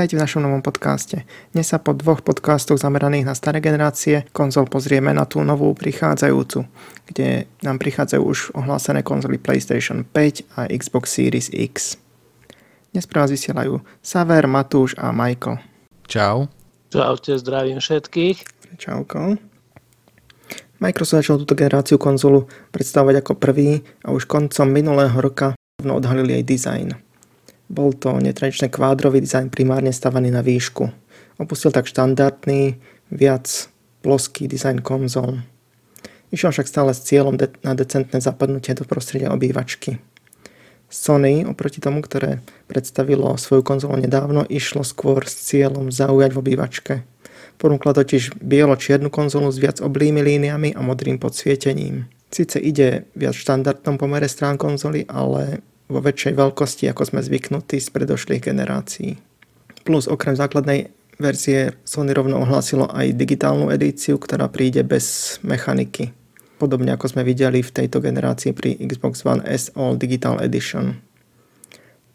Vítajte v našom novom podcaste. Dnes sa po dvoch podcastoch zameraných na staré generácie konzol pozrieme na tú novú prichádzajúcu, kde nám prichádzajú už ohlásené konzoly PlayStation 5 a Xbox Series X. Dnes pre vás vysielajú Saver, Matúš a Michael. Čau. Čaute, zdravím všetkých. Čauko. Microsoft začal túto generáciu konzolu predstavovať ako prvý a už koncom minulého roka odhalili jej dizajn. Bol to netradičný kvádrový dizajn primárne stavaný na výšku. Opustil tak štandardný, viac ploský dizajn konzol. Išiel však stále s cieľom de- na decentné zapadnutie do prostredia obývačky. Sony, oproti tomu, ktoré predstavilo svoju konzolu nedávno, išlo skôr s cieľom zaujať v obývačke. Ponúkla totiž bielo-čiernu konzolu s viac oblými líniami a modrým podsvietením. Sice ide viac v štandardnom pomere strán konzoly, ale vo väčšej veľkosti, ako sme zvyknutí z predošlých generácií. Plus okrem základnej verzie Sony rovno ohlásilo aj digitálnu edíciu, ktorá príde bez mechaniky. Podobne ako sme videli v tejto generácii pri Xbox One S All Digital Edition.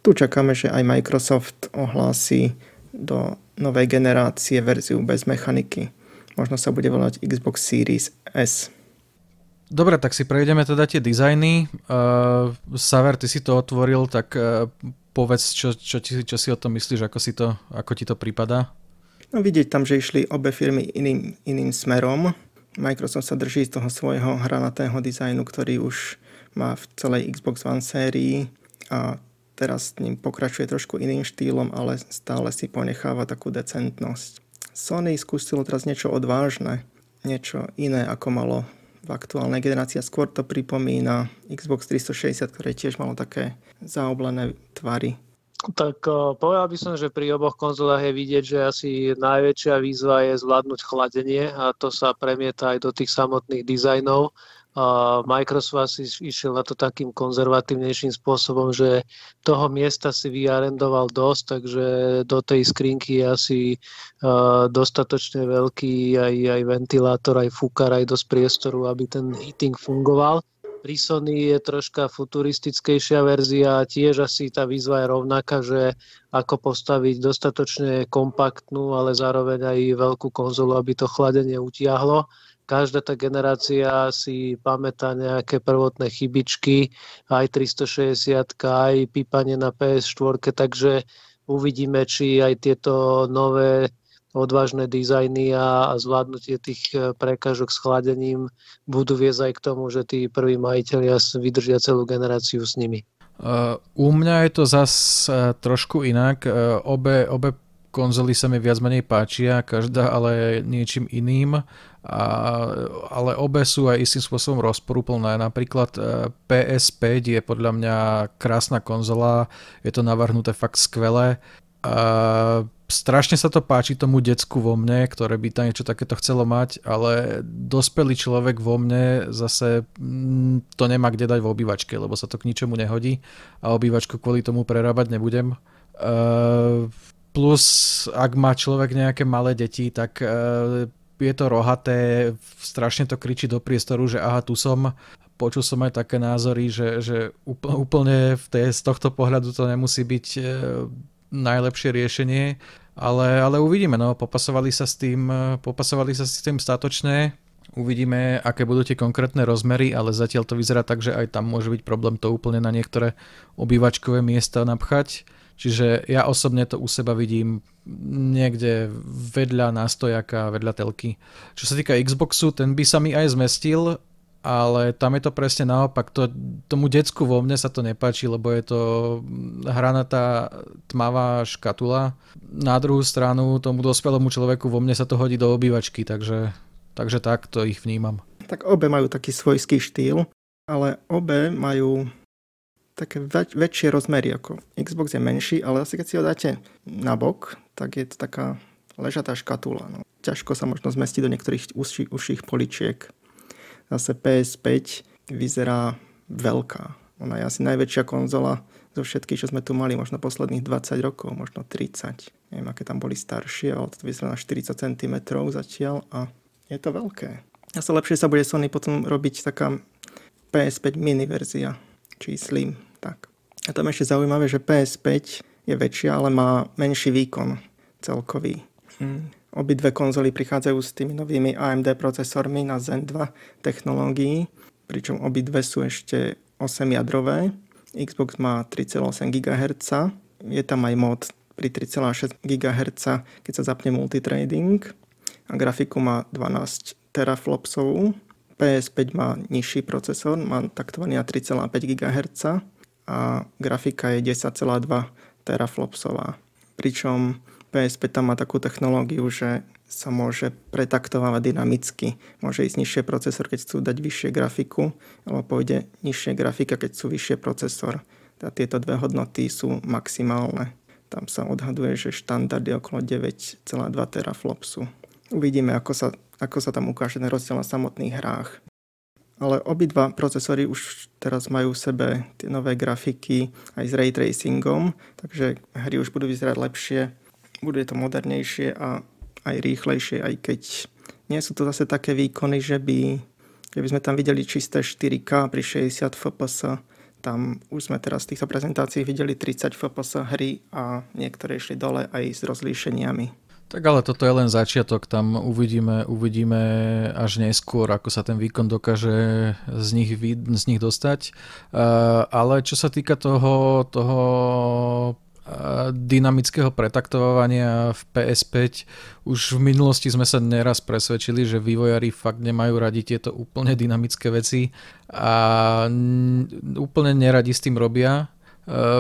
Tu čakáme, že aj Microsoft ohlási do novej generácie verziu bez mechaniky. Možno sa bude volať Xbox Series S. Dobre, tak si prejdeme teda tie dizajny. Uh, Saver, ty si to otvoril, tak uh, povedz, čo, čo, čo, čo si o tom myslíš, ako, si to, ako ti to prípada? No vidieť tam, že išli obe firmy iným, iným smerom. Microsoft sa drží z toho svojho hranatého dizajnu, ktorý už má v celej Xbox One sérii a teraz s ním pokračuje trošku iným štýlom, ale stále si ponecháva takú decentnosť. Sony skúsilo teraz niečo odvážne, niečo iné, ako malo aktuálnej generácii. Skôr to pripomína Xbox 360, ktoré tiež malo také zaoblené tvary. Tak povedal by som, že pri oboch konzolách je vidieť, že asi najväčšia výzva je zvládnuť chladenie a to sa premieta aj do tých samotných dizajnov. Microsoft asi išiel na to takým konzervatívnejším spôsobom, že toho miesta si vyarendoval dosť, takže do tej skrinky je asi dostatočne veľký aj, aj ventilátor, aj fúkar, aj dosť priestoru, aby ten heating fungoval. Pri Sony je troška futuristickejšia verzia a tiež asi tá výzva je rovnaká, že ako postaviť dostatočne kompaktnú, ale zároveň aj veľkú konzolu, aby to chladenie utiahlo každá tá generácia si pamätá nejaké prvotné chybičky, aj 360, aj pípanie na PS4, takže uvidíme, či aj tieto nové odvážne dizajny a, zvládnutie tých e, prekážok s chladením budú viesť aj k tomu, že tí prví majiteľia vydržia celú generáciu s nimi. Uh, u mňa je to zase uh, trošku inak. Uh, obe, obe konzoly sa mi viac menej páčia, každá ale niečím iným, a, ale obe sú aj istým spôsobom rozporúplné. Napríklad PS5 je podľa mňa krásna konzola, je to navrhnuté fakt skvelé. A strašne sa to páči tomu decku vo mne, ktoré by tam niečo takéto chcelo mať, ale dospelý človek vo mne zase mm, to nemá kde dať v obývačke, lebo sa to k ničomu nehodí a obývačku kvôli tomu prerábať nebudem. Uh, Plus, ak má človek nejaké malé deti, tak uh, je to rohaté, strašne to kričí do priestoru, že aha, tu som. Počul som aj také názory, že, že úplne v tej, z tohto pohľadu to nemusí byť uh, najlepšie riešenie, ale, ale uvidíme, no, popasovali sa s tým, popasovali sa s tým statočne, Uvidíme, aké budú tie konkrétne rozmery, ale zatiaľ to vyzerá tak, že aj tam môže byť problém to úplne na niektoré obývačkové miesta napchať. Čiže ja osobne to u seba vidím niekde vedľa nástojaka, vedľa telky. Čo sa týka Xboxu, ten by sa mi aj zmestil, ale tam je to presne naopak. To, tomu decku vo mne sa to nepáči, lebo je to hranatá tmavá škatula. Na druhú stranu tomu dospelému človeku vo mne sa to hodí do obývačky, takže, takže tak to ich vnímam. Tak obe majú taký svojský štýl, ale obe majú také väč- väčšie rozmery ako Xbox je menší, ale asi keď si ho dáte na bok, tak je to taká ležatá škatula. No. Ťažko sa možno zmestiť do niektorých užších, užších poličiek. Zase PS5 vyzerá veľká. Ona je asi najväčšia konzola zo všetkých, čo sme tu mali, možno posledných 20 rokov, možno 30. Neviem, aké tam boli staršie, ale to vyzerá na 40 cm zatiaľ a je to veľké. Asi lepšie sa bude Sony potom robiť taká PS5 mini verzia, či. Tak. A tam ešte zaujímavé, že PS5 je väčšia, ale má menší výkon. celkový. Hm. Obidve konzoly prichádzajú s tými novými AMD procesormi na Zen 2 technológií, pričom obidve sú ešte 8-jadrové. Xbox má 3,8 GHz, je tam aj mod pri 3,6 GHz, keď sa zapne multitrading a grafiku má 12 teraflopsovú. PS5 má nižší procesor, má taktovaný na 3,5 GHz a grafika je 10,2 teraflopsová. Pričom PS5 tam má takú technológiu, že sa môže pretaktovávať dynamicky. Môže ísť nižšie procesor, keď chcú dať vyššie grafiku, alebo pôjde nižšie grafika, keď sú vyššie procesor. A tieto dve hodnoty sú maximálne. Tam sa odhaduje, že štandard je okolo 9,2 teraflopsu. Uvidíme, ako sa, ako sa tam ukáže ten rozdiel na samotných hrách. Ale obidva procesory už teraz majú v sebe tie nové grafiky aj s ray tracingom, takže hry už budú vyzerať lepšie, bude to modernejšie a aj rýchlejšie, aj keď nie sú to zase také výkony, že by, že by sme tam videli čisté 4K pri 60 fps, tam už sme teraz v týchto prezentáciách videli 30 fps hry a niektoré išli dole aj s rozlíšeniami. Tak ale toto je len začiatok, tam uvidíme, uvidíme až neskôr, ako sa ten výkon dokáže z nich, z nich dostať. Uh, ale čo sa týka toho, toho dynamického pretaktovania v PS5 už v minulosti sme sa neraz presvedčili, že vývojári fakt nemajú radi tieto úplne dynamické veci a úplne neradi s tým robia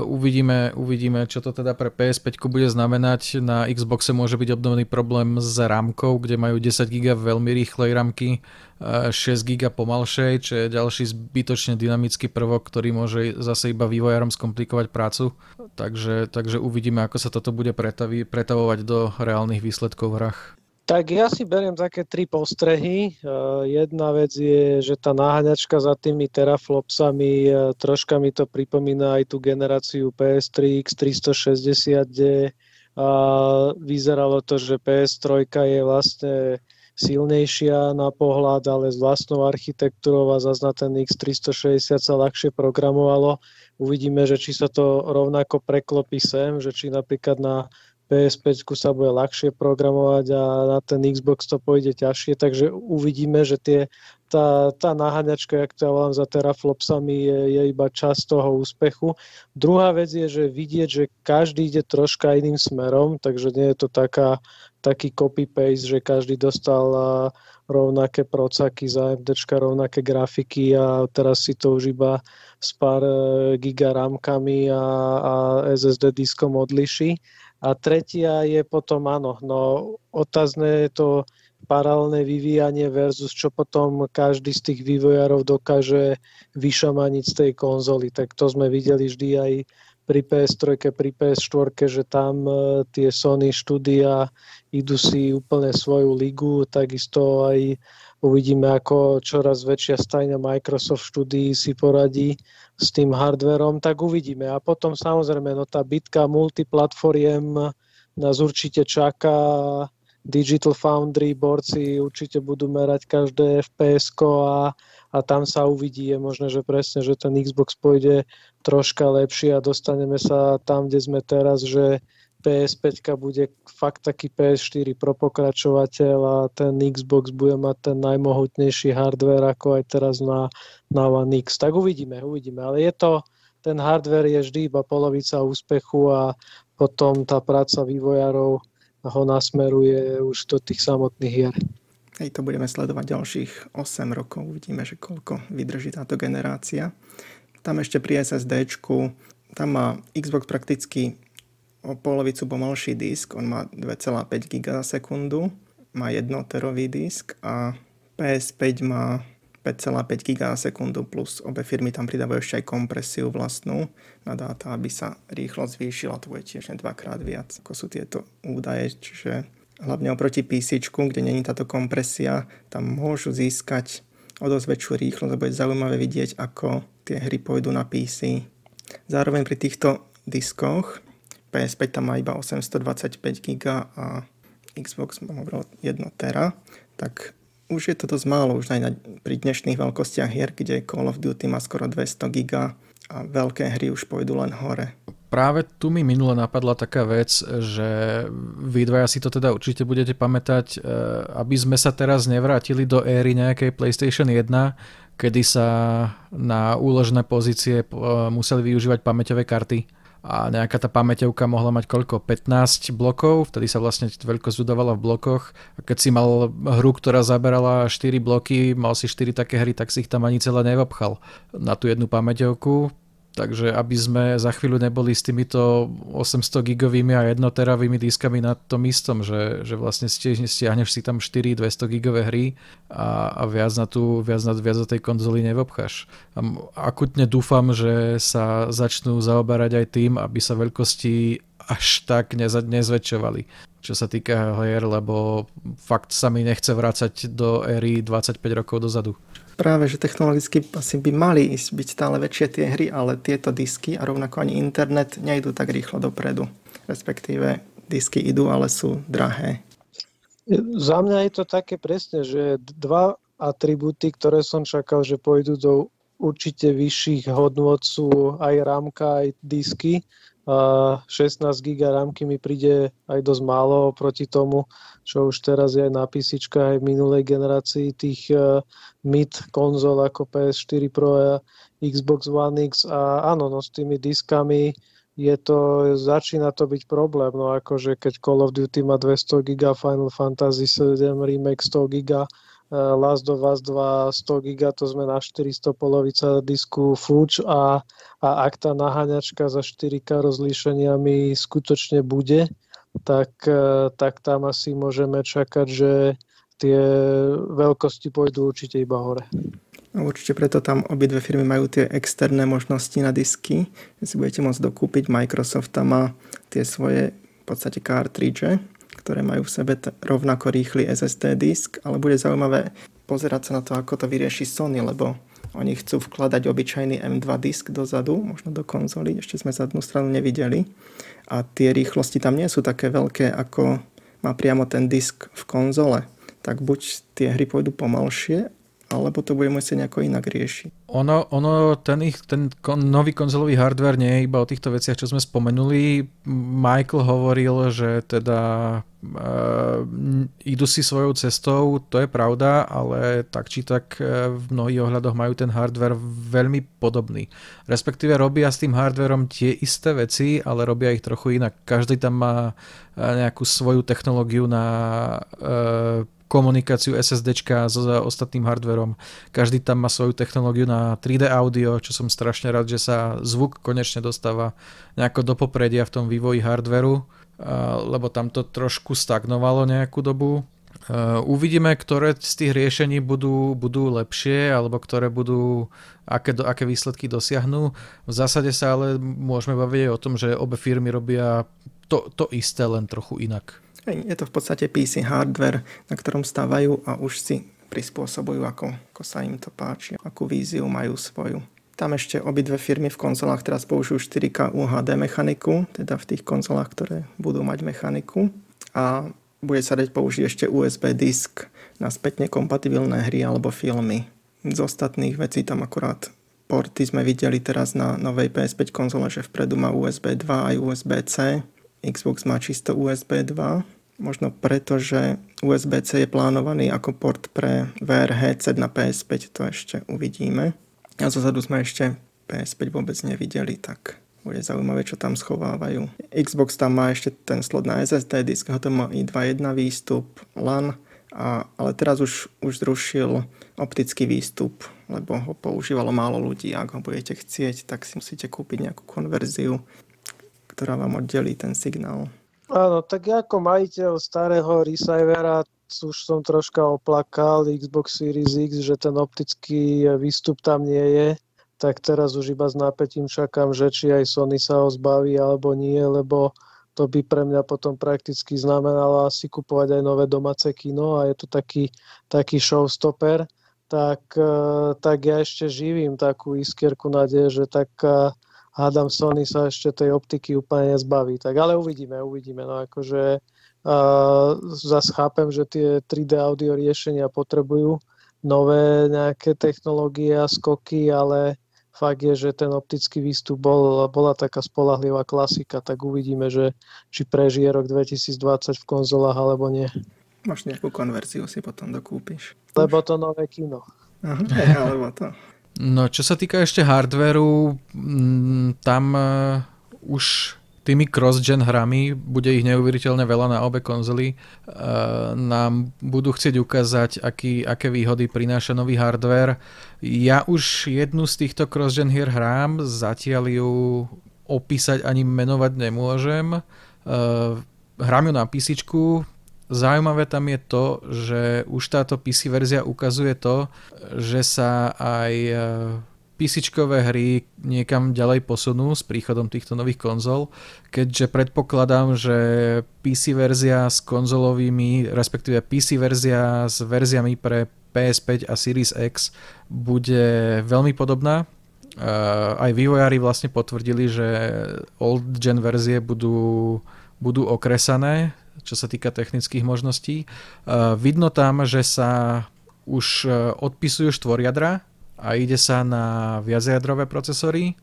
uvidíme, uvidíme, čo to teda pre PS5 bude znamenať. Na Xboxe môže byť obdobný problém s rámkou, kde majú 10 GB veľmi rýchlej rámky, uh, 6 GB pomalšej, čo je ďalší zbytočne dynamický prvok, ktorý môže zase iba vývojárom skomplikovať prácu. Takže, takže uvidíme, ako sa toto bude pretavovať do reálnych výsledkov v hrách. Tak ja si beriem také tri postrehy. Uh, jedna vec je, že tá náhaňačka za tými teraflopsami uh, troška mi to pripomína aj tú generáciu PS3 X360, kde vyzeralo to, že PS3 je vlastne silnejšia na pohľad, ale s vlastnou architektúrou a zase na ten X360 sa ľahšie programovalo. Uvidíme, že či sa to rovnako preklopí sem, že či napríklad na PS5 sa bude ľahšie programovať a na ten Xbox to pôjde ťažšie, takže uvidíme, že tie, tá, tá naháňačka, jak to ja volám za teraflopsami, je, je iba čas toho úspechu. Druhá vec je, že vidieť, že každý ide troška iným smerom, takže nie je to taká, taký copy-paste, že každý dostal rovnaké procaky za AMD, rovnaké grafiky a teraz si to už iba s pár e, gigarámkami a, a SSD diskom odliší a tretia je potom, áno, no otázne je to paralelné vyvíjanie versus čo potom každý z tých vývojárov dokáže vyšamaniť z tej konzoly. Tak to sme videli vždy aj pri PS3, pri PS4, že tam e, tie Sony štúdia idú si úplne svoju ligu, takisto aj uvidíme, ako čoraz väčšia stajňa Microsoft štúdií si poradí s tým hardverom, tak uvidíme. A potom samozrejme, no tá bitka multiplatformiem nás určite čaká. Digital Foundry borci určite budú merať každé FPS a, a tam sa uvidí. Je možné, že presne, že ten Xbox pôjde troška lepšie a dostaneme sa tam, kde sme teraz, že PS5 bude fakt taký PS4 pro pokračovateľ a ten Xbox bude mať ten najmohutnejší hardware ako aj teraz na, na One X. Tak uvidíme, uvidíme. Ale je to, ten hardware je vždy iba polovica úspechu a potom tá práca vývojárov ho nasmeruje už do tých samotných hier. Hej, to budeme sledovať ďalších 8 rokov. Uvidíme, že koľko vydrží táto generácia. Tam ešte pri SSD, tam má Xbox prakticky o polovicu pomalší disk, on má 2,5 GB za sekundu, má 1 terový disk a PS5 má 5,5 GB za sekundu plus obe firmy tam pridávajú ešte aj kompresiu vlastnú na dáta, aby sa rýchlo zvýšila, to bude tiež dvakrát viac, ako sú tieto údaje, čiže hlavne oproti PC, kde není táto kompresia, tam môžu získať o dosť väčšiu rýchlosť a bude zaujímavé vidieť, ako tie hry pôjdu na PC. Zároveň pri týchto diskoch PS5 tam má iba 825 GB a Xbox má 1 tera, tak už je to dosť málo, už aj na, pri dnešných veľkostiach hier, kde Call of Duty má skoro 200 GB a veľké hry už pôjdu len hore. Práve tu mi minule napadla taká vec, že vy dvaja si to teda určite budete pamätať, e, aby sme sa teraz nevrátili do éry nejakej PlayStation 1, kedy sa na úložné pozície e, museli využívať pamäťové karty a nejaká tá pamäťovka mohla mať koľko? 15 blokov, vtedy sa vlastne veľkosť udávala v blokoch. A keď si mal hru, ktorá zaberala 4 bloky, mal si 4 také hry, tak si ich tam ani celé nevobchal na tú jednu pamäťovku Takže aby sme za chvíľu neboli s týmito 800 gigovými a 1 teravými diskami na tom istom, že, že vlastne stiahneš si tam 4 200 gigové hry a, a viac, na tú, viac, na, viac do tej konzoly nevobcháš. A akutne dúfam, že sa začnú zaoberať aj tým, aby sa veľkosti až tak neza, nezväčšovali, čo sa týka hier, lebo fakt sa mi nechce vrácať do éry 25 rokov dozadu práve, že technologicky asi by mali ísť byť stále väčšie tie hry, ale tieto disky a rovnako ani internet nejdú tak rýchlo dopredu. Respektíve disky idú, ale sú drahé. Za mňa je to také presne, že dva atributy, ktoré som čakal, že pôjdu do určite vyšších hodnôt sú aj rámka, aj disky. 16 GB rámky mi príde aj dosť málo proti tomu, čo už teraz je aj na PC, aj v minulej generácii tých uh, mid konzol ako PS4 Pro a Xbox One X. A áno, no s tými diskami je to, začína to byť problém, no akože keď Call of Duty má 200 GB, Final Fantasy 7 Remake 100 GB, Last of Us 2 100 giga, to sme na 400 polovica disku fuč a, a ak tá naháňačka za 4K rozlíšeniami skutočne bude, tak, eh, tak tam asi môžeme čakať, že tie veľkosti pôjdu určite iba hore. Určite preto tam obidve firmy majú tie externé možnosti na disky. Si budete môcť dokúpiť. Microsoft tam má tie svoje v podstate cartridge, ktoré majú v sebe rovnako rýchly SSD disk, ale bude zaujímavé pozerať sa na to, ako to vyrieši Sony, lebo oni chcú vkladať obyčajný M2 disk dozadu, možno do konzoly, ešte sme zadnú stranu nevideli. A tie rýchlosti tam nie sú také veľké, ako má priamo ten disk v konzole. Tak buď tie hry pôjdu pomalšie, alebo to bude musieť nejako inak riešiť. Ono, ono ten, ich, ten kon, nový konzolový hardware nie je iba o týchto veciach, čo sme spomenuli. Michael hovoril, že teda idú si svojou cestou, to je pravda, ale tak či tak uh, v mnohých ohľadoch majú ten hardware veľmi podobný. Respektíve robia s tým hardwareom tie isté veci, ale robia ich trochu inak. Každý tam má uh, nejakú svoju technológiu na komunikáciu SSD s ostatným hardverom. Každý tam má svoju technológiu na 3D audio, čo som strašne rád, že sa zvuk konečne dostáva nejako do popredia v tom vývoji hardveru, lebo tam to trošku stagnovalo nejakú dobu. Uvidíme, ktoré z tých riešení budú, budú lepšie, alebo ktoré budú, aké, aké výsledky dosiahnu. V zásade sa ale môžeme baviť o tom, že obe firmy robia to, to isté, len trochu inak. Je to v podstate PC hardware, na ktorom stávajú a už si prispôsobujú, ako, ako sa im to páči, akú víziu majú svoju. Tam ešte obidve firmy v konzolách teraz použijú 4K UHD mechaniku, teda v tých konzolách, ktoré budú mať mechaniku. A bude sa dať použiť ešte USB disk na spätne kompatibilné hry alebo filmy. Z ostatných vecí tam akurát porty sme videli teraz na novej PS5 konzole, že vpredu má USB 2 aj USB-C. Xbox má čisto USB 2 Možno preto, že USB-C je plánovaný ako port pre VR headset na PS5, to ešte uvidíme. A zozadu sme ešte PS5 vôbec nevideli, tak bude zaujímavé, čo tam schovávajú. Xbox tam má ešte ten slot na SSD disk, ho to má i 2.1 výstup, LAN, a, ale teraz už, už zrušil optický výstup, lebo ho používalo málo ľudí. Ak ho budete chcieť, tak si musíte kúpiť nejakú konverziu, ktorá vám oddelí ten signál. Áno, tak ako majiteľ starého receivera už som troška oplakal Xbox Series X, že ten optický výstup tam nie je, tak teraz už iba s nápetím čakám, že či aj Sony sa ho zbaví alebo nie, lebo to by pre mňa potom prakticky znamenalo asi kupovať aj nové domáce kino a je to taký, taký showstopper, tak, eh, tak ja ešte živím takú iskierku nádeje, že tak hádam Sony sa ešte tej optiky úplne nezbaví. Tak ale uvidíme, uvidíme. No akože uh, zase chápem, že tie 3D audio riešenia potrebujú nové nejaké technológie a skoky, ale fakt je, že ten optický výstup bol, bola taká spolahlivá klasika, tak uvidíme, že či prežije rok 2020 v konzolách alebo nie. Možno nejakú konverziu si potom dokúpiš. Lebo to nové kino. Aha, alebo to. No, čo sa týka ešte hardveru, tam uh, už tými cross-gen hrami, bude ich neuveriteľne veľa na obe konzoly, uh, nám budú chcieť ukázať, aký, aké výhody prináša nový hardware. Ja už jednu z týchto cross-gen hier hrám, zatiaľ ju opísať ani menovať nemôžem. Uh, hrám ju na PC, Zaujímavé tam je to, že už táto PC verzia ukazuje to, že sa aj PC hry niekam ďalej posunú s príchodom týchto nových konzol, keďže predpokladám, že PC verzia s konzolovými, respektíve PC verzia s verziami pre PS5 a Series X bude veľmi podobná. Aj vývojári vlastne potvrdili, že old gen verzie budú, budú okresané, čo sa týka technických možností. Vidno tam, že sa už odpisujú štvoriadra, a ide sa na viacjadrové procesory.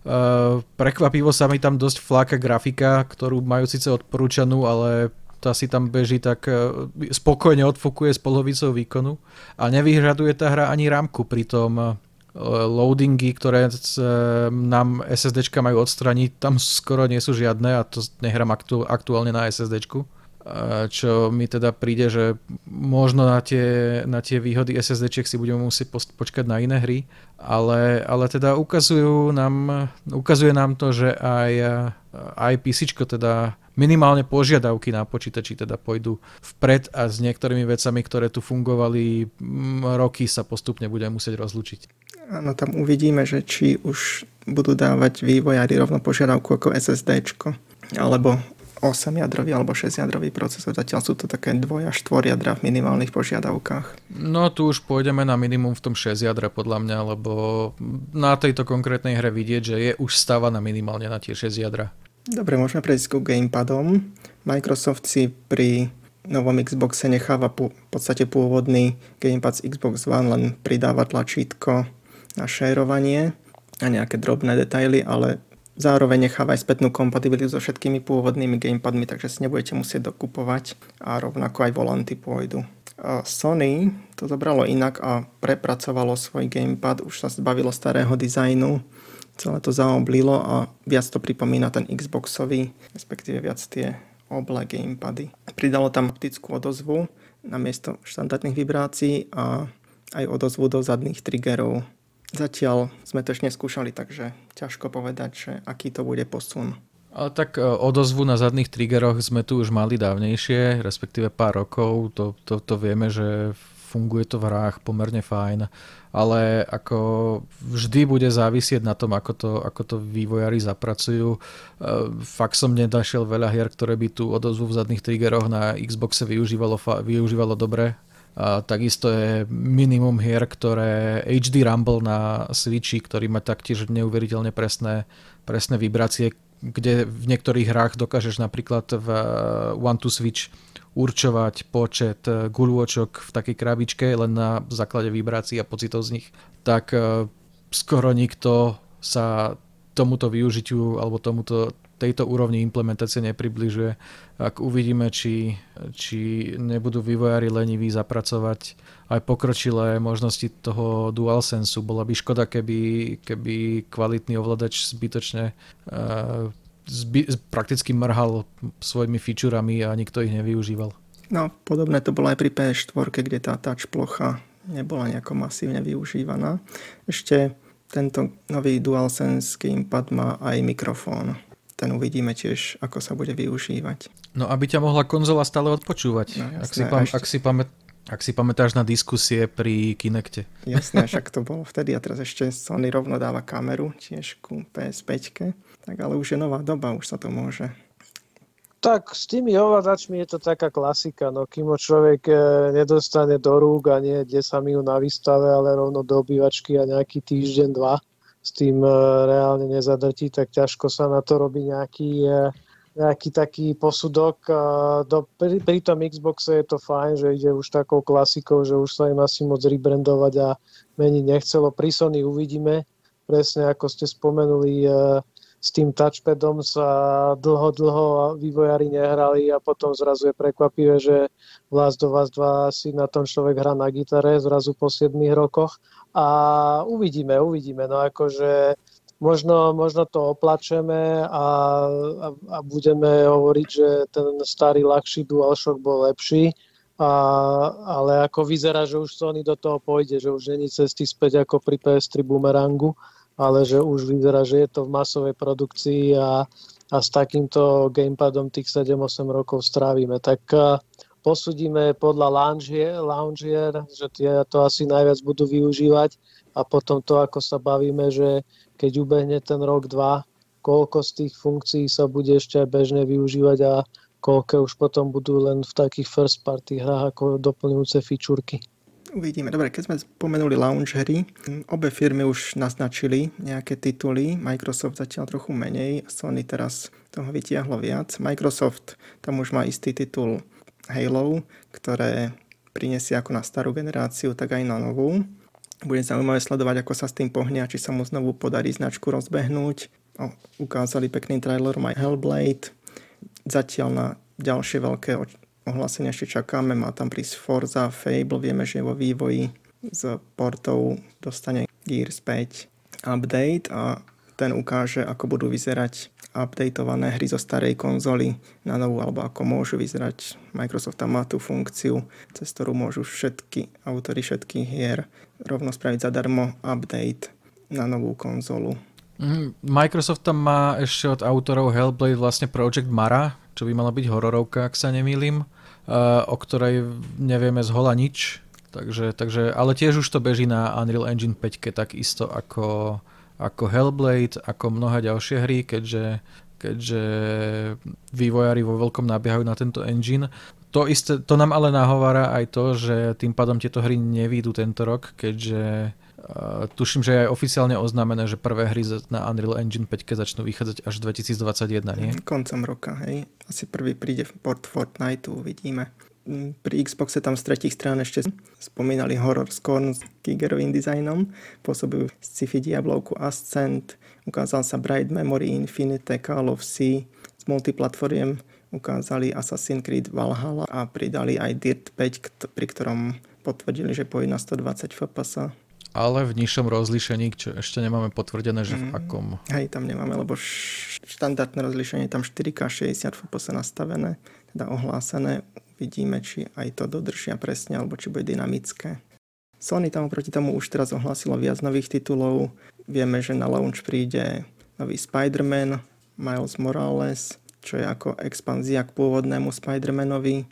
Uh, prekvapivo sa mi tam dosť fláka grafika, ktorú majú síce odporúčanú, ale tá si tam beží tak uh, spokojne odfokuje s polovicou výkonu. A nevyhraduje tá hra ani rámku, pritom uh, loadingy, ktoré nám SSDčka majú odstraniť, tam skoro nie sú žiadne a to nehrám aktu- aktuálne na SSDčku čo mi teda príde, že možno na tie, na tie výhody SSD si budeme musieť počkať na iné hry, ale, ale teda ukazujú nám, ukazuje nám to, že aj, aj PC teda minimálne požiadavky na počítači teda pôjdu vpred a s niektorými vecami, ktoré tu fungovali roky sa postupne budeme musieť rozlučiť. Áno, tam uvidíme, že či už budú dávať vývojári rovno požiadavku ako SSD, alebo 8-jadrový alebo 6-jadrový procesor. Zatiaľ sú to také 2 až 4 jadra v minimálnych požiadavkách. No tu už pôjdeme na minimum v tom 6 jadra podľa mňa, lebo na tejto konkrétnej hre vidieť, že je už stávaná minimálne na tie 6 jadra. Dobre, môžeme prejsť ku gamepadom. Microsoft si pri novom Xboxe necháva v podstate pôvodný gamepad z Xbox One, len pridáva tlačítko na šerovanie a nejaké drobné detaily, ale Zároveň necháva aj spätnú kompatibilitu so všetkými pôvodnými gamepadmi, takže si nebudete musieť dokupovať a rovnako aj volanty pôjdu. Sony to zobralo inak a prepracovalo svoj gamepad, už sa zbavilo starého dizajnu, celé to zaoblilo a viac to pripomína ten Xboxový, respektíve viac tie oble gamepady. Pridalo tam optickú odozvu namiesto štandardných vibrácií a aj odozvu do zadných triggerov Zatiaľ sme to ešte neskúšali, takže ťažko povedať, že aký to bude posun. Ale tak e, odozvu na zadných triggeroch sme tu už mali dávnejšie, respektíve pár rokov, to, to, to vieme, že funguje to v hrách pomerne fajn, ale ako vždy bude závisieť na tom, ako to, ako to vývojári zapracujú. E, fakt som nedašiel veľa hier, ktoré by tú odozvu v zadných triggeroch na Xboxe využívalo, využívalo dobre, a takisto je minimum hier, ktoré HD Rumble na Switchi, ktorý má taktiež neuveriteľne presné, presné vibrácie, kde v niektorých hrách dokážeš napríklad v One to Switch určovať počet guľôčok v takej krabičke len na základe vibrácií a pocitov z nich, tak e, skoro nikto sa tomuto využitiu alebo tomuto tejto úrovni implementácie nepribližuje. Ak uvidíme, či, či nebudú vývojári leniví zapracovať aj pokročilé možnosti toho DualSense, bola by škoda, keby, keby kvalitný ovladač zbytočne uh, zby, prakticky mrhal svojimi featurami a nikto ich nevyužíval. No, podobné to bolo aj pri PS4, kde tá touch plocha nebola nejako masívne využívaná. Ešte tento nový DualSense gamepad má aj mikrofón ten uvidíme tiež, ako sa bude využívať. No aby ťa mohla konzola stále odpočúvať. No, jasné, ak, si pam, ešte... ak, si pamät, ak si pamätáš na diskusie pri Kinecte. Jasné, však to bolo vtedy a teraz ešte Sony rovno dáva kameru tiež ku PS5. Tak ale už je nová doba, už sa to môže. Tak s tými ovládačmi je to taká klasika, no kým ho človek e, nedostane do rúk a nie 10 minút na výstave, ale rovno do obývačky a nejaký týždeň, dva, s tým e, reálne nezadrtí, tak ťažko sa na to robí nejaký, e, nejaký taký posudok. Do, pri, pri tom Xboxe je to fajn, že ide už takou klasikou, že už sa im asi moc rebrandovať a meniť nechcelo. Pri Sony uvidíme, presne ako ste spomenuli, s tým touchpadom sa dlho, dlho vývojári nehrali a potom zrazu je prekvapivé, že Last of Us 2 si na tom človek hrá na gitare zrazu po 7 rokoch a uvidíme, uvidíme. No akože možno, možno to oplačeme a, a, a budeme hovoriť, že ten starý, ľahší DualShock bol lepší, a, ale ako vyzerá, že už Sony do toho pôjde, že už není cesty späť ako pri PS3 Boomerangu ale že už vyzerá, že je to v masovej produkcii a, a s takýmto gamepadom tých 7-8 rokov strávime. Tak posudíme podľa Loungier, Loungier že tie to asi najviac budú využívať a potom to, ako sa bavíme, že keď ubehne ten rok, dva, koľko z tých funkcií sa bude ešte aj bežne využívať a koľko už potom budú len v takých first party hrách ako doplňujúce fičúrky. Uvidíme. Dobre, keď sme spomenuli launch hry, obe firmy už naznačili nejaké tituly, Microsoft zatiaľ trochu menej, Sony teraz toho vytiahlo viac. Microsoft tam už má istý titul Halo, ktoré prinesie ako na starú generáciu, tak aj na novú. Bude zaujímavé sledovať, ako sa s tým pohne a či sa mu znovu podarí značku rozbehnúť. O, ukázali pekný trailer My Hellblade. Zatiaľ na ďalšie veľké ohlásenia ešte čakáme, má tam prísť Forza, Fable, vieme, že je vo vývoji s portou dostane Gears 5 update a ten ukáže, ako budú vyzerať updateované hry zo starej konzoly na novú, alebo ako môžu vyzerať. Microsoft tam má tú funkciu, cez ktorú môžu všetky autory všetkých hier rovno spraviť zadarmo update na novú konzolu. Mhm, Microsoft tam má ešte od autorov Hellblade vlastne Project Mara, čo by mala byť hororovka, ak sa nemýlim o ktorej nevieme z hola nič. Takže, takže, ale tiež už to beží na Unreal Engine 5 takisto ako, ako Hellblade, ako mnohé ďalšie hry, keďže, keďže vývojári vo veľkom nabiehajú na tento engine. To, isté, to nám ale nahovára aj to, že tým pádom tieto hry nevídu tento rok, keďže tuším, že je aj oficiálne oznámené, že prvé hry na Unreal Engine 5 začnú vychádzať až 2021, nie? Koncom roka, hej. Asi prvý príde v port Fortnite, uvidíme. Pri Xboxe tam z tretich strán ešte spomínali Horror Scorn s Gigerovým dizajnom, pôsobujú sci-fi Diablovku Ascent, ukázal sa Bright Memory Infinite, Call of Sea, z multiplatformiem ukázali Assassin's Creed Valhalla a pridali aj Dirt 5, pri ktorom potvrdili, že pôjde na 120 fps ale v nižšom rozlíšení, čo ešte nemáme potvrdené, že v mm. akom. Hej, tam nemáme, lebo štandardné rozlíšenie tam 4K 60 fps nastavené, teda ohlásené. Vidíme, či aj to dodržia presne, alebo či bude dynamické. Sony tam oproti tomu už teraz ohlásilo viac nových titulov. Vieme, že na launch príde nový Spider-Man, Miles Morales, čo je ako expanzia k pôvodnému Spider-Manovi.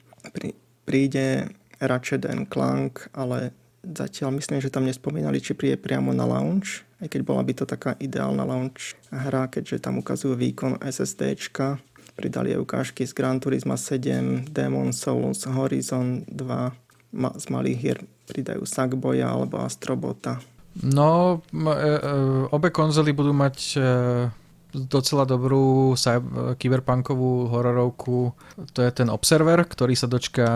príde Ratchet Clank, ale Zatiaľ myslím, že tam nespomínali, či príde priamo na launch, aj keď bola by to taká ideálna launch hra, keďže tam ukazujú výkon SSDčka. Pridali aj ukážky z Gran Turismo 7, Demon Souls, Horizon 2, ma, z malých hier pridajú Sackboya alebo Astrobota. No, e, e, obe konzoly budú mať e, docela dobrú kyberpunkovú hororovku. To je ten Observer, ktorý sa dočká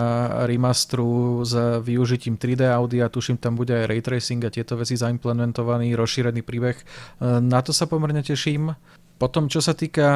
remasteru s využitím 3D audia. Tuším, tam bude aj ray tracing a tieto veci zaimplementovaný, rozšírený príbeh. Na to sa pomerne teším. Potom, čo sa týka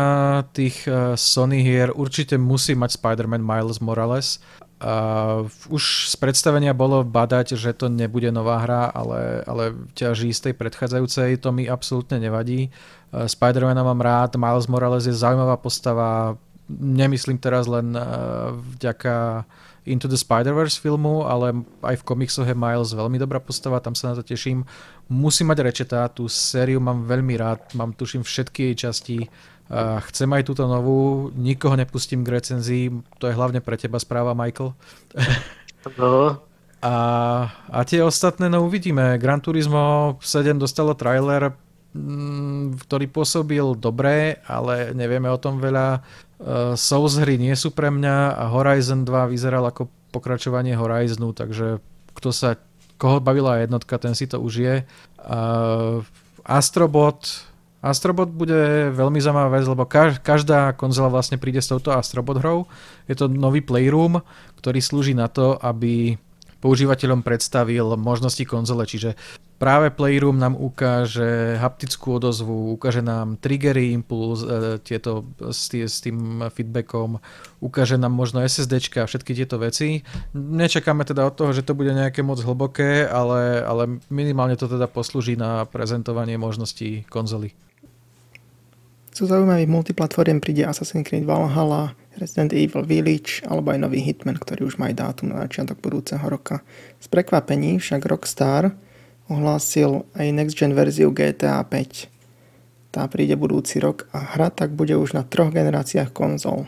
tých eh, Sony hier, určite musí mať Spider-Man Miles Morales. Uh, už z predstavenia bolo badať, že to nebude nová hra, ale, ale ťaží z tej predchádzajúcej, to mi absolútne nevadí. Uh, Spider-Mana mám rád, Miles Morales je zaujímavá postava, nemyslím teraz len uh, vďaka Into the Spider-Verse filmu, ale aj v komiksoch je Miles veľmi dobrá postava, tam sa na to teším. Musí mať rečeta, tú sériu mám veľmi rád, mám tuším všetky jej časti, Uh, chcem aj túto novú, nikoho nepustím k recenzii, to je hlavne pre teba správa, Michael. No. A, a tie ostatné, no uvidíme. Gran Turismo 7 dostalo trailer, mm, ktorý pôsobil dobre, ale nevieme o tom veľa. Uh, Souls hry nie sú pre mňa a Horizon 2 vyzeral ako pokračovanie Horizonu, takže kto sa, koho bavila jednotka, ten si to užije. Uh, Astrobot Astrobot bude veľmi zaujímavá vec, lebo každá konzola vlastne príde s touto Astrobot hrou. Je to nový playroom, ktorý slúži na to, aby používateľom predstavil možnosti konzole, čiže práve Playroom nám ukáže haptickú odozvu, ukáže nám triggery, impuls, e, tieto s, tý, s tým feedbackom, ukáže nám možno SSDčka a všetky tieto veci. Nečakáme teda od toho, že to bude nejaké moc hlboké, ale, ale minimálne to teda poslúži na prezentovanie možností konzoly. Zo zaujímavých multiplatformiem príde Assassin's Creed Valhalla, Resident Evil Village alebo aj nový Hitman, ktorý už má aj dátum na začiatok budúceho roka. Z prekvapení však Rockstar ohlásil aj next gen verziu GTA 5. Tá príde budúci rok a hra tak bude už na troch generáciách konzol.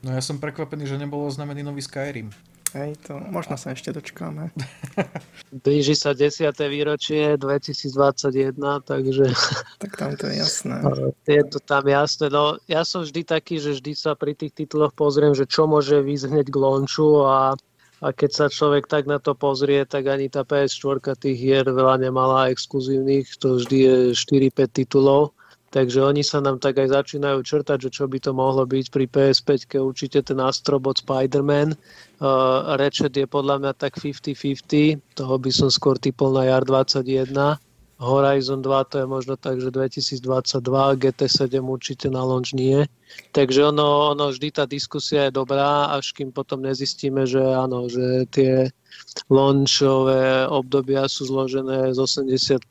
No ja som prekvapený, že nebolo oznámený nový Skyrim. Hej, to možno sa ešte dočkáme. Blíži sa 10. výročie 2021, takže... Tak tam to je jasné. Je to tam jasné. No, ja som vždy taký, že vždy sa pri tých tituloch pozriem, že čo môže výsť hneď k launchu a a keď sa človek tak na to pozrie, tak ani tá PS4 tých hier veľa nemala exkluzívnych, to vždy je 4-5 titulov. Takže oni sa nám tak aj začínajú črtať, že čo by to mohlo byť pri PS5, určite ten Astrobot Spider-Man. Uh, Ratchet je podľa mňa tak 50-50, toho by som skôr typol na JAR 21 Horizon 2 to je možno tak, že 2022, GT7 určite na launch nie. Takže ono, ono vždy tá diskusia je dobrá, až kým potom nezistíme, že áno, že tie launchové obdobia sú zložené z 80%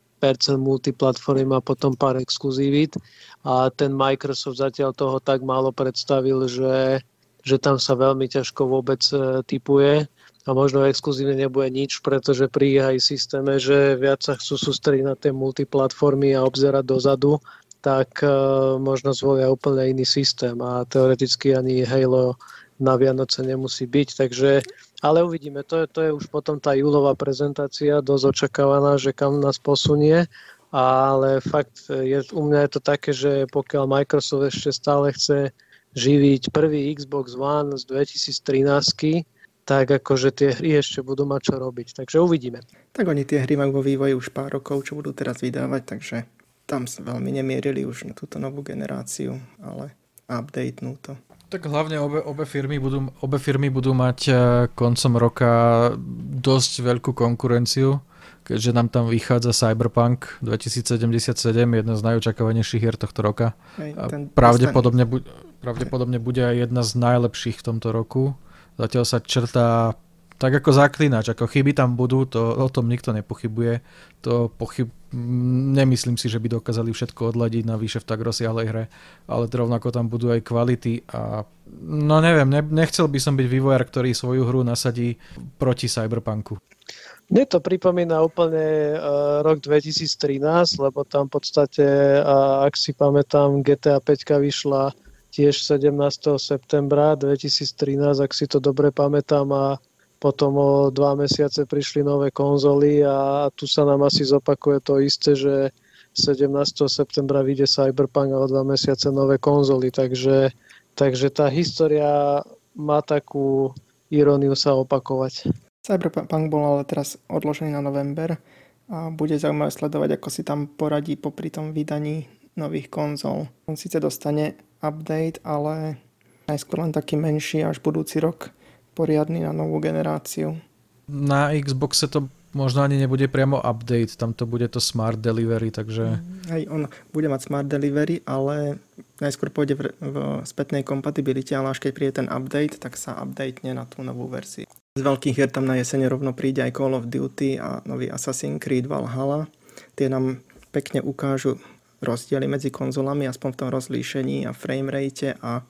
multiplatform a potom pár exkluzívit. A ten Microsoft zatiaľ toho tak málo predstavil, že, že tam sa veľmi ťažko vôbec e, typuje a možno exkluzívne nebude nič, pretože pri aj systéme, že viac sa chcú sústrediť na tie multiplatformy a obzerať dozadu, tak uh, možno zvolia úplne iný systém a teoreticky ani Halo na Vianoce nemusí byť, takže ale uvidíme, to je, to je už potom tá júlová prezentácia, dosť očakávaná, že kam nás posunie, ale fakt je, u mňa je to také, že pokiaľ Microsoft ešte stále chce živiť prvý Xbox One z 2013, tak akože tie hry ešte budú mať čo robiť. Takže uvidíme. Tak oni tie hry majú vo vývoji už pár rokov, čo budú teraz vydávať, takže tam sa veľmi nemierili už na túto novú generáciu, ale updatenú to. Tak hlavne obe, obe, firmy budú, obe firmy budú mať eh, koncom roka dosť veľkú konkurenciu, keďže nám tam vychádza Cyberpunk 2077, jedna z najočakávanejších hier tohto roka. Hej, pravdepodobne, bu- pravdepodobne bude aj jedna z najlepších v tomto roku. Zatiaľ sa črtá tak ako zaklinač, ako chyby tam budú, to o tom nikto nepochybuje. To pochyb... Nemyslím si, že by dokázali všetko odladiť na výše v tak rozsiahlej hre, ale rovnako tam budú aj kvality a no neviem, ne, nechcel by som byť vývojár, ktorý svoju hru nasadí proti Cyberpunku. Mne to pripomína úplne uh, rok 2013, lebo tam v podstate, uh, ak si pamätám, GTA 5 vyšla tiež 17. septembra 2013, ak si to dobre pamätám a potom o dva mesiace prišli nové konzoly a tu sa nám asi zopakuje to isté, že 17. septembra vyjde Cyberpunk a o dva mesiace nové konzoly, takže, takže tá história má takú iróniu sa opakovať. Cyberpunk bol ale teraz odložený na november a bude zaujímavé sledovať, ako si tam poradí popri tom vydaní nových konzol. On síce dostane update, ale najskôr len taký menší až budúci rok poriadny na novú generáciu. Na Xboxe to možno ani nebude priamo update, tam to bude to Smart Delivery, takže... Hej, on bude mať Smart Delivery, ale najskôr pôjde v, v spätnej kompatibilite, ale až keď príde ten update, tak sa updatene na tú novú verziu. Z veľkých hier tam na jeseň rovno príde aj Call of Duty a nový Assassin's Creed Valhalla. Tie nám pekne ukážu rozdiely medzi konzolami, aspoň v tom rozlíšení a framerate a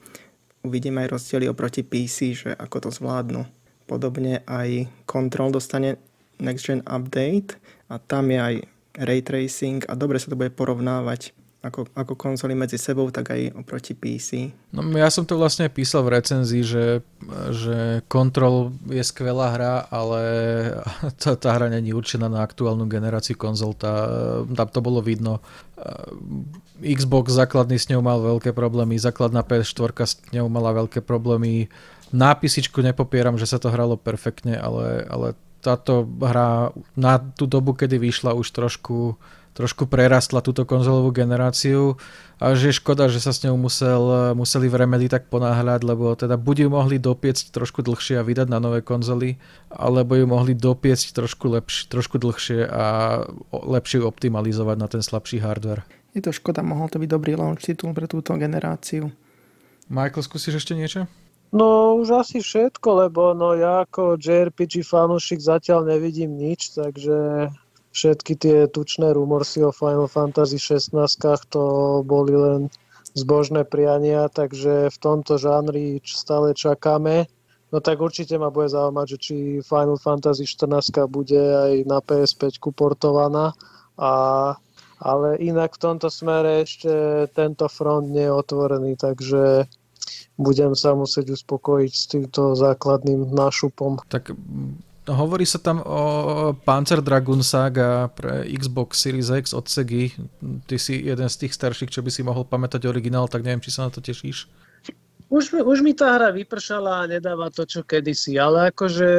uvidíme aj rozdiely oproti PC, že ako to zvládnu. Podobne aj Control dostane Next Gen Update a tam je aj ray tracing a dobre sa to bude porovnávať ako, ako konzoly medzi sebou, tak aj oproti PC. No ja som to vlastne písal v recenzii, že, že Control je skvelá hra, ale tá, tá hra není určená na aktuálnu generáciu konzol, tá, tam to bolo vidno. Xbox základný s ňou mal veľké problémy, základná PS4 s ňou mala veľké problémy. Na písičku nepopieram, že sa to hralo perfektne, ale, ale táto hra na tú dobu, kedy vyšla už trošku, trošku prerastla túto konzolovú generáciu a že je škoda, že sa s ňou musel, museli v Remedy tak ponáhľať, lebo teda buď ju mohli dopiecť trošku dlhšie a vydať na nové konzoly, alebo ju mohli dopiecť trošku, lepš, trošku dlhšie a lepšie ju optimalizovať na ten slabší hardware. Je to škoda, mohol to byť dobrý launch titul pre túto generáciu. Michael, skúsiš ešte niečo? No už asi všetko, lebo no ja ako JRPG fanúšik zatiaľ nevidím nič, takže všetky tie tučné rumorsy o Final Fantasy 16 to boli len zbožné priania, takže v tomto žánri stále čakáme. No tak určite ma bude zaujímať, že či Final Fantasy 14 bude aj na PS5 portovaná. A, ale inak v tomto smere ešte tento front nie je otvorený, takže budem sa musieť uspokojiť s týmto základným nášupom. Tak hovorí sa tam o Panzer Dragoon Saga pre Xbox Series X od Sega. Ty si jeden z tých starších, čo by si mohol pamätať originál, tak neviem, či sa na to tešíš. Už mi, už mi tá hra vypršala a nedáva to, čo kedysi, ale akože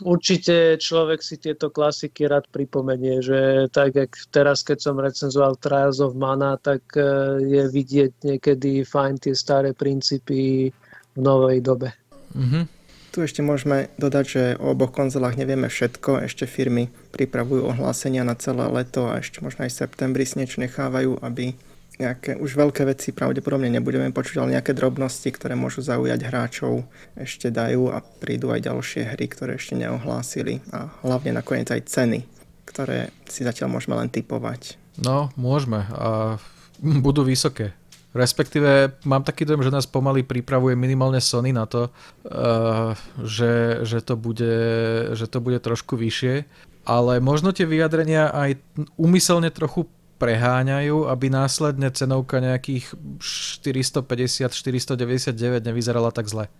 určite človek si tieto klasiky rád pripomenie, že tak, jak teraz, keď som recenzoval Trials of Mana, tak e, je vidieť niekedy fajn tie staré princípy v novej dobe. Mm-hmm. Tu ešte môžeme dodať, že o oboch konzolách nevieme všetko, ešte firmy pripravujú ohlásenia na celé leto a ešte možno aj septembri si niečo nechávajú, aby nejaké už veľké veci pravdepodobne nebudeme počuť, ale nejaké drobnosti, ktoré môžu zaujať hráčov, ešte dajú a prídu aj ďalšie hry, ktoré ešte neohlásili a hlavne nakoniec aj ceny, ktoré si zatiaľ môžeme len typovať. No, môžeme a budú vysoké. Respektíve mám taký dojem, že nás pomaly pripravuje minimálne Sony na to, uh, že, že, to bude, že to bude trošku vyššie. Ale možno tie vyjadrenia aj umyselne trochu preháňajú, aby následne cenovka nejakých 450-499 nevyzerala tak zle.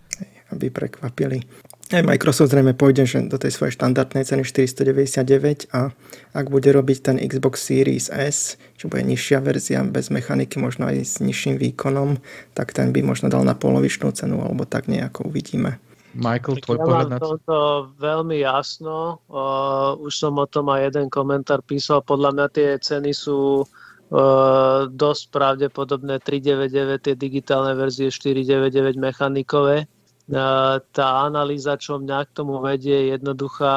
Aby prekvapili. Aj Microsoft zrejme pôjde že do tej svojej štandardnej ceny 499 a ak bude robiť ten Xbox Series S, čo bude nižšia verzia bez mechaniky, možno aj s nižším výkonom, tak ten by možno dal na polovičnú cenu alebo tak nejako uvidíme. Michael, tvoj ja pohľad na to? veľmi jasno. Uh, už som o tom aj jeden komentár písal. Podľa mňa tie ceny sú uh, dosť pravdepodobné 399, tie digitálne verzie 499 mechanikové. Uh, tá analýza, čo mňa k tomu vedie, je jednoduchá.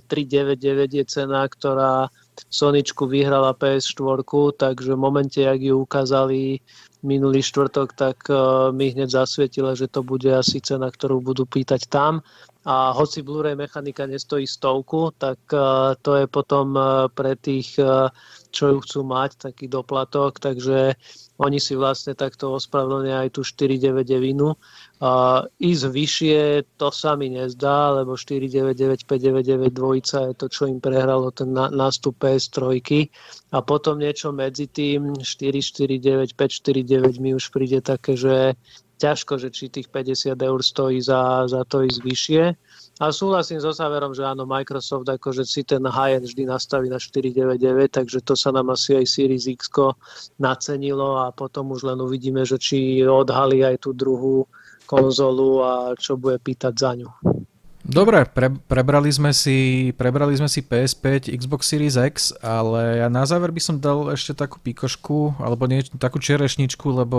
Uh, 399 je cena, ktorá Soničku vyhrala PS4, takže v momente, ak ju ukázali minulý štvrtok, tak uh, mi hneď zasvietila, že to bude asi cena, ktorú budú pýtať tam. A hoci Blu-ray mechanika nestojí stovku, tak to je potom pre tých, čo ju chcú mať, taký doplatok, takže oni si vlastne takto ospravedlnia aj tú 499 Uh, ísť vyššie, to sa mi nezdá, lebo 499, 599 dvojica je to, čo im prehralo ten nástup PS3 a potom niečo medzi tým 449, 549 mi už príde také, že ťažko, že či tých 50 eur stojí za, za to ísť vyššie. A súhlasím so záverom, že áno, Microsoft akože si ten high-end vždy nastaví na 499, takže to sa nám asi aj Series X nacenilo a potom už len uvidíme, že či odhalí aj tú druhú konzolu a čo bude pýtať za ňu. Dobre, pre, prebrali, sme si, prebrali sme si PS5, Xbox Series X, ale ja na záver by som dal ešte takú pikošku, alebo nie, takú čerešničku, lebo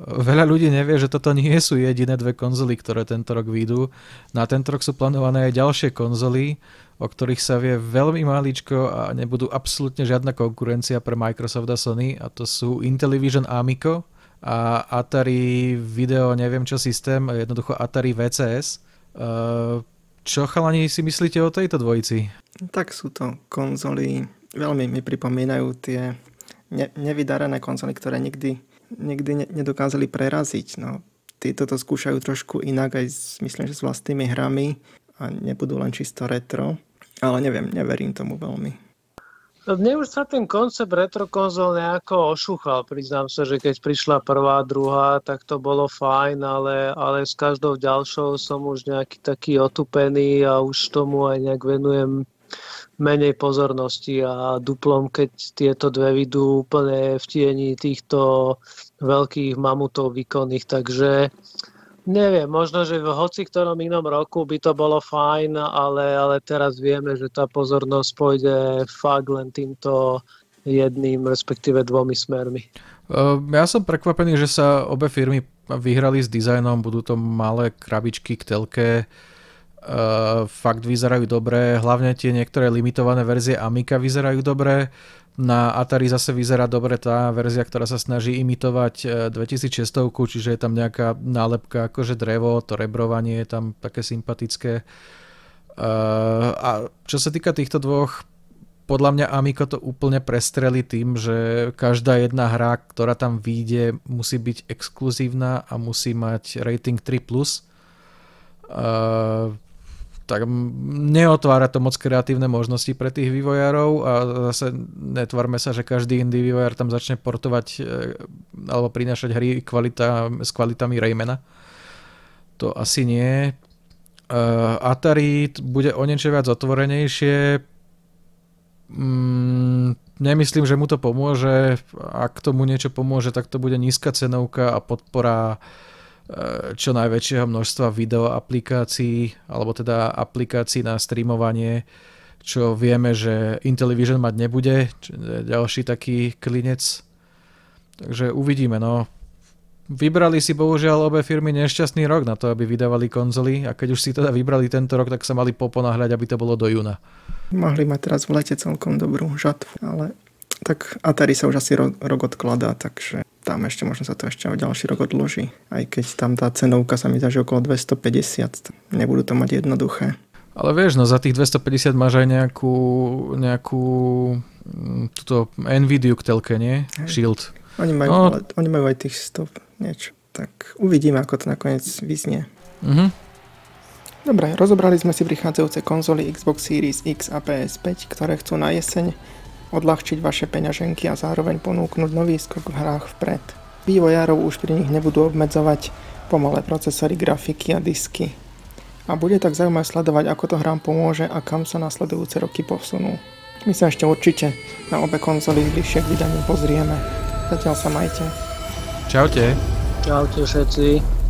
veľa ľudí nevie, že toto nie sú jediné dve konzoly, ktoré tento rok vyjdú. Na tento rok sú plánované aj ďalšie konzoly, o ktorých sa vie veľmi maličko a nebudú absolútne žiadna konkurencia pre Microsoft a Sony a to sú Intellivision Amico, a Atari Video, neviem čo systém, jednoducho Atari VCS. Uh, čo chalani si myslíte o tejto dvojici? Tak sú to konzoly, veľmi mi pripomínajú tie ne- nevydarené konzoly, ktoré nikdy, nikdy ne- nedokázali preraziť. No, títo to skúšajú trošku inak aj s, myslím, že s vlastnými hrami a nebudú len čisto retro. Ale neviem, neverím tomu veľmi. Mne už sa ten koncept retro konzol nejako ošúchal. Priznám sa, že keď prišla prvá, druhá, tak to bolo fajn, ale, ale s každou ďalšou som už nejaký taký otupený a už tomu aj nejak venujem menej pozornosti a duplom, keď tieto dve vidú úplne v tieni týchto veľkých mamutov výkonných. Takže Neviem, možno, že v hoci ktorom inom roku by to bolo fajn, ale, ale teraz vieme, že tá pozornosť pôjde fakt len týmto jedným, respektíve dvomi smermi. Ja som prekvapený, že sa obe firmy vyhrali s dizajnom, budú to malé krabičky k telke, fakt vyzerajú dobre, hlavne tie niektoré limitované verzie Amiga vyzerajú dobre, na Atari zase vyzerá dobre tá verzia, ktorá sa snaží imitovať 2600, e, čiže je tam nejaká nálepka akože drevo, to rebrovanie je tam také sympatické. E, a čo sa týka týchto dvoch, podľa mňa Amico to úplne prestreli tým, že každá jedna hra, ktorá tam vyjde, musí byť exkluzívna a musí mať rating 3+. Uh, tak neotvára to moc kreatívne možnosti pre tých vývojárov a zase netvarme sa, že každý indie vývojár tam začne portovať e, alebo prinášať hry kvalita, s kvalitami Raymana. To asi nie. Uh, Atari bude o niečo viac otvorenejšie. Mm, nemyslím, že mu to pomôže. Ak tomu niečo pomôže, tak to bude nízka cenovka a podpora čo najväčšieho množstva video aplikácií, alebo teda aplikácií na streamovanie, čo vieme, že Intellivision mať nebude, ďalší taký klinec. Takže uvidíme, no. Vybrali si bohužiaľ obe firmy nešťastný rok na to, aby vydávali konzoly a keď už si teda vybrali tento rok, tak sa mali poponáhľať, aby to bolo do júna. Mohli mať teraz v lete celkom dobrú žatvu, ale tak Atari sa už asi rok, rok odkladá, takže tam ešte možno sa to ešte o ďalší rok odloží. Aj keď tam tá cenovka sa mi zdá, že okolo 250, nebudú to mať jednoduché. Ale vieš, no za tých 250 máš aj nejakú, nejakú mm, túto Nvidia k telke, nie? Hej. Shield. Oni majú, no. ale, oni majú aj tých 100 niečo. Tak uvidíme, ako to nakoniec vyznie. Mhm. Dobre, rozobrali sme si prichádzajúce konzoly Xbox Series X a PS5, ktoré chcú na jeseň odľahčiť vaše peňaženky a zároveň ponúknuť nový skok v hrách vpred. Vývojárov už pri nich nebudú obmedzovať pomalé procesory, grafiky a disky. A bude tak zaujímavé sledovať, ako to hrám pomôže a kam sa nasledujúce roky posunú. My sa ešte určite na obe konzoly bližšie k vydaniu pozrieme. Zatiaľ sa majte. Čaute. Čaute všetci.